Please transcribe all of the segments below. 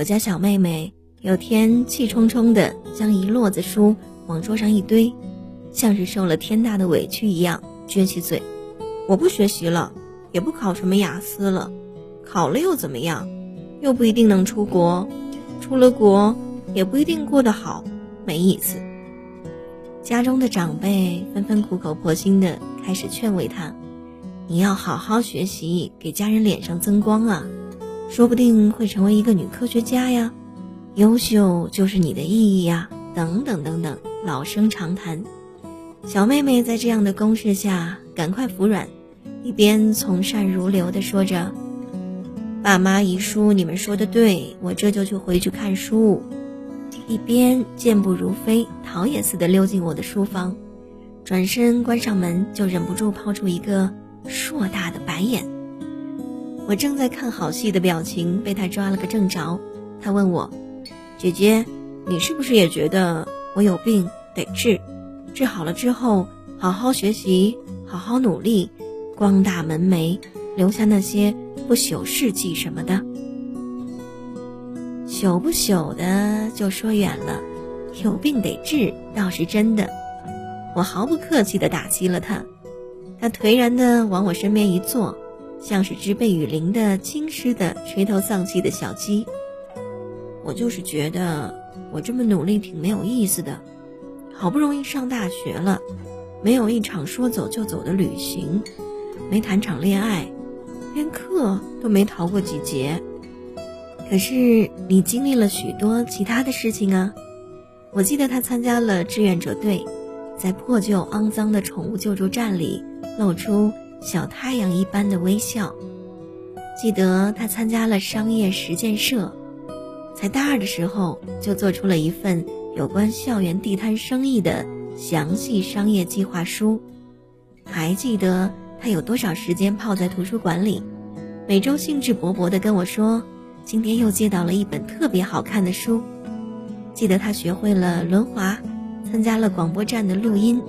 我家小妹妹有天气冲冲的将一摞子书往桌上一堆，像是受了天大的委屈一样，撅起嘴：“我不学习了，也不考什么雅思了，考了又怎么样？又不一定能出国，出了国也不一定过得好，没意思。”家中的长辈纷纷苦口婆心的开始劝慰她：“你要好好学习，给家人脸上增光啊！”说不定会成为一个女科学家呀，优秀就是你的意义呀，等等等等，老生常谈。小妹妹在这样的攻势下，赶快服软，一边从善如流的说着：“爸妈遗书，你们说的对，我这就去回去看书。”一边健步如飞，逃也似的溜进我的书房，转身关上门，就忍不住抛出一个硕大的白眼。我正在看好戏的表情被他抓了个正着，他问我：“姐姐，你是不是也觉得我有病得治？治好了之后好好学习，好好努力，光大门楣，留下那些不朽事迹什么的？朽不朽的就说远了，有病得治倒是真的。”我毫不客气地打击了他，他颓然地往我身边一坐。像是只被雨淋的浸湿的垂头丧气的小鸡。我就是觉得我这么努力挺没有意思的，好不容易上大学了，没有一场说走就走的旅行，没谈场恋爱，连课都没逃过几节。可是你经历了许多其他的事情啊！我记得他参加了志愿者队，在破旧肮脏的宠物救助站里露出。小太阳一般的微笑。记得他参加了商业实践社，才大二的时候就做出了一份有关校园地摊生意的详细商业计划书。还记得他有多少时间泡在图书馆里，每周兴致勃勃地跟我说，今天又借到了一本特别好看的书。记得他学会了轮滑，参加了广播站的录音，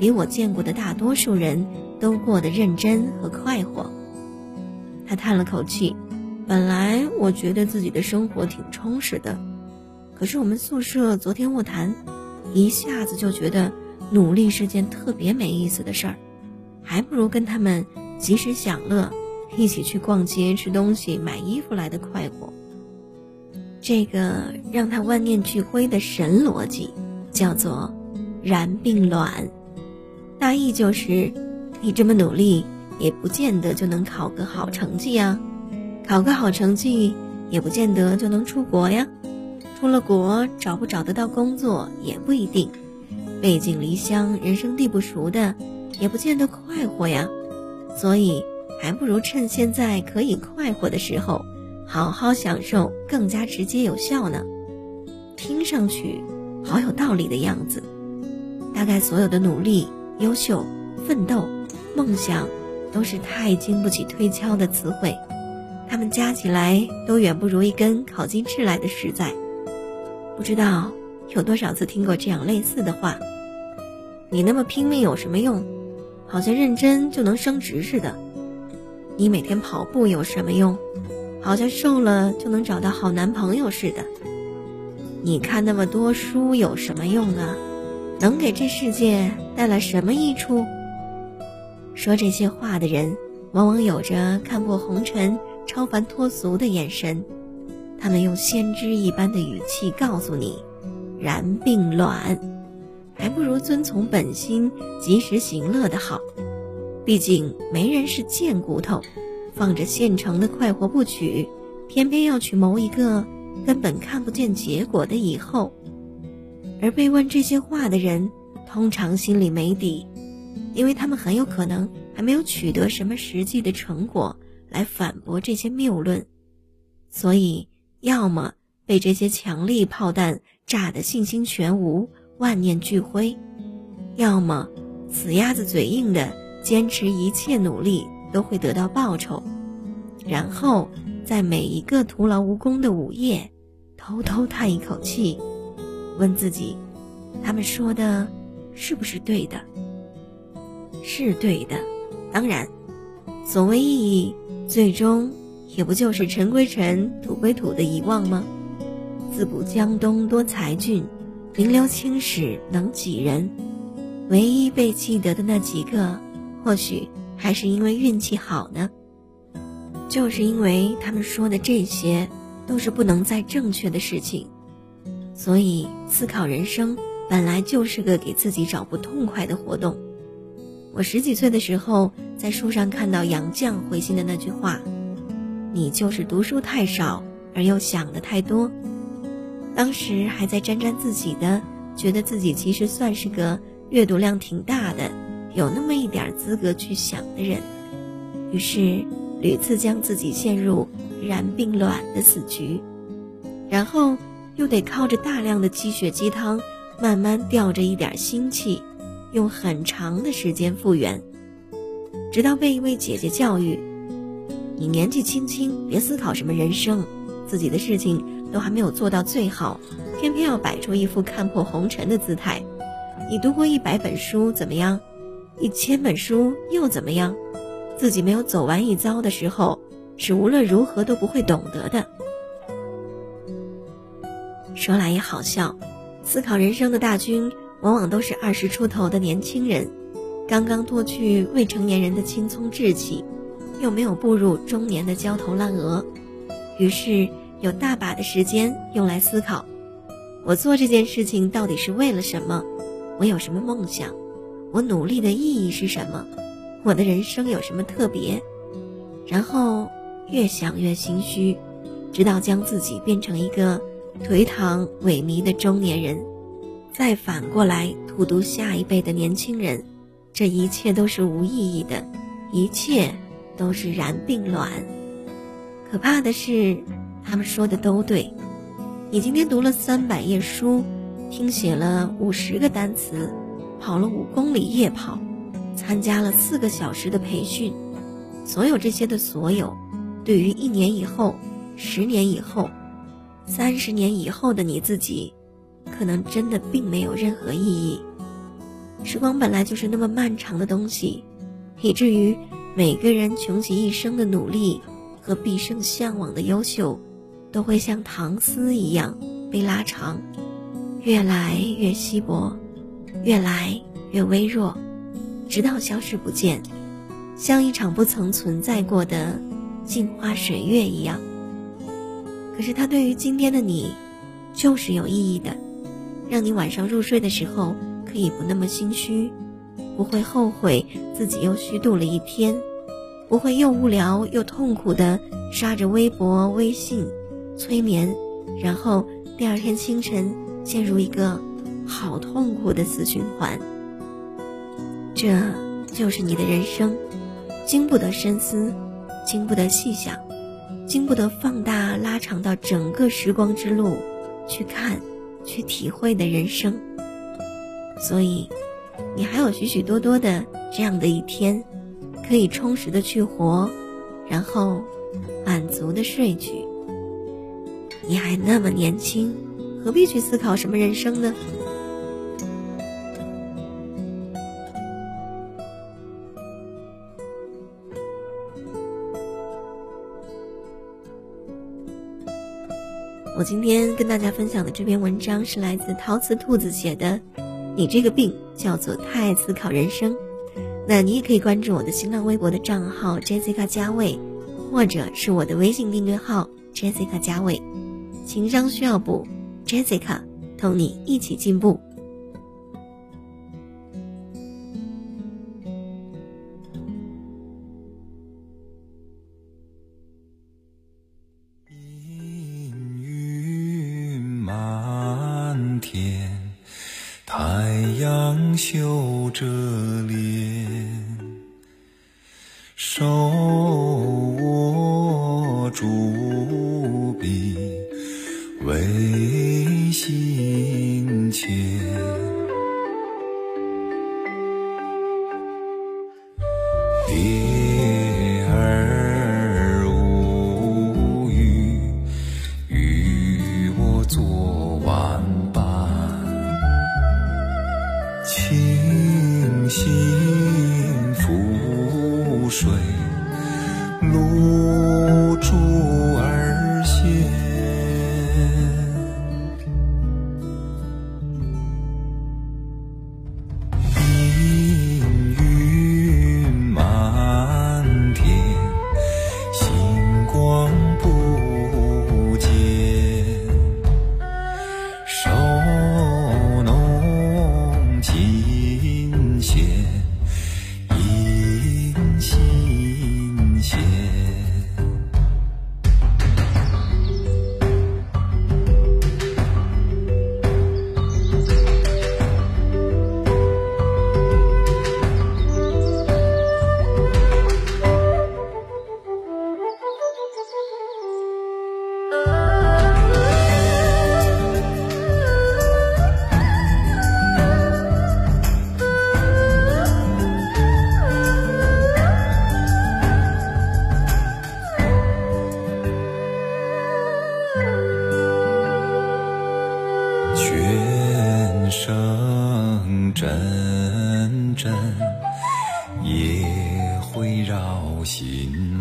比我见过的大多数人。都过得认真和快活。他叹了口气，本来我觉得自己的生活挺充实的，可是我们宿舍昨天卧谈，一下子就觉得努力是件特别没意思的事儿，还不如跟他们及时享乐，一起去逛街、吃东西、买衣服来的快活。这个让他万念俱灰的神逻辑，叫做“然并卵”，大意就是。你这么努力，也不见得就能考个好成绩呀。考个好成绩，也不见得就能出国呀。出了国，找不找得到工作也不一定。背井离乡，人生地不熟的，也不见得快活呀。所以，还不如趁现在可以快活的时候，好好享受，更加直接有效呢。听上去好有道理的样子。大概所有的努力、优秀、奋斗。梦想都是太经不起推敲的词汇，它们加起来都远不如一根烤鸡翅来的实在。不知道有多少次听过这样类似的话：“你那么拼命有什么用？好像认真就能升职似的。你每天跑步有什么用？好像瘦了就能找到好男朋友似的。你看那么多书有什么用啊？能给这世界带来什么益处？”说这些话的人，往往有着看破红尘、超凡脱俗的眼神。他们用先知一般的语气告诉你：“然并卵，还不如遵从本心，及时行乐的好。毕竟没人是贱骨头，放着现成的快活不取，偏偏要去谋一个根本看不见结果的以后。”而被问这些话的人，通常心里没底。因为他们很有可能还没有取得什么实际的成果来反驳这些谬论，所以要么被这些强力炮弹炸得信心全无、万念俱灰，要么死鸭子嘴硬的坚持一切努力都会得到报酬，然后在每一个徒劳无功的午夜，偷偷叹一口气，问自己：他们说的是不是对的？是对的，当然，所谓意义，最终也不就是尘归尘，土归土的遗忘吗？自古江东多才俊，名留青史能几人？唯一被记得的那几个，或许还是因为运气好呢。就是因为他们说的这些都是不能再正确的事情，所以思考人生本来就是个给自己找不痛快的活动。我十几岁的时候，在书上看到杨绛回信的那句话：“你就是读书太少，而又想的太多。”当时还在沾沾自喜的，觉得自己其实算是个阅读量挺大的，有那么一点资格去想的人。于是屡次将自己陷入燃并卵的死局，然后又得靠着大量的鸡血鸡汤，慢慢吊着一点心气。用很长的时间复原，直到被一位姐姐教育：“你年纪轻轻，别思考什么人生，自己的事情都还没有做到最好，偏偏要摆出一副看破红尘的姿态。你读过一百本书怎么样？一千本书又怎么样？自己没有走完一遭的时候，是无论如何都不会懂得的。”说来也好笑，思考人生的大军。往往都是二十出头的年轻人，刚刚脱去未成年人的青葱稚气，又没有步入中年的焦头烂额，于是有大把的时间用来思考：我做这件事情到底是为了什么？我有什么梦想？我努力的意义是什么？我的人生有什么特别？然后越想越心虚，直到将自己变成一个颓唐萎靡的中年人。再反过来荼毒下一辈的年轻人，这一切都是无意义的，一切都是燃并卵。可怕的是，他们说的都对。你今天读了三百页书，听写了五十个单词，跑了五公里夜跑，参加了四个小时的培训，所有这些的所有，对于一年以后、十年以后、三十年以后的你自己。可能真的并没有任何意义。时光本来就是那么漫长的东西，以至于每个人穷其一生的努力和毕生向往的优秀，都会像糖丝一样被拉长，越来越稀薄，越来越微弱，直到消失不见，像一场不曾存在过的镜花水月一样。可是它对于今天的你，就是有意义的。让你晚上入睡的时候可以不那么心虚，不会后悔自己又虚度了一天，不会又无聊又痛苦的刷着微博、微信催眠，然后第二天清晨陷入一个好痛苦的死循环。这就是你的人生，经不得深思，经不得细想，经不得放大拉长到整个时光之路去看。去体会的人生，所以，你还有许许多多的这样的一天，可以充实的去活，然后满足的睡去。你还那么年轻，何必去思考什么人生呢？我今天跟大家分享的这篇文章是来自陶瓷兔子写的，你这个病叫做太思考人生。那你也可以关注我的新浪微博的账号 Jessica 加位，或者是我的微信订阅号 Jessica 加位。情商需要补，Jessica 同你一起进步。满天太阳，羞着脸，手握竹笔，为心牵。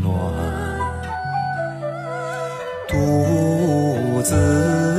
暖，独自。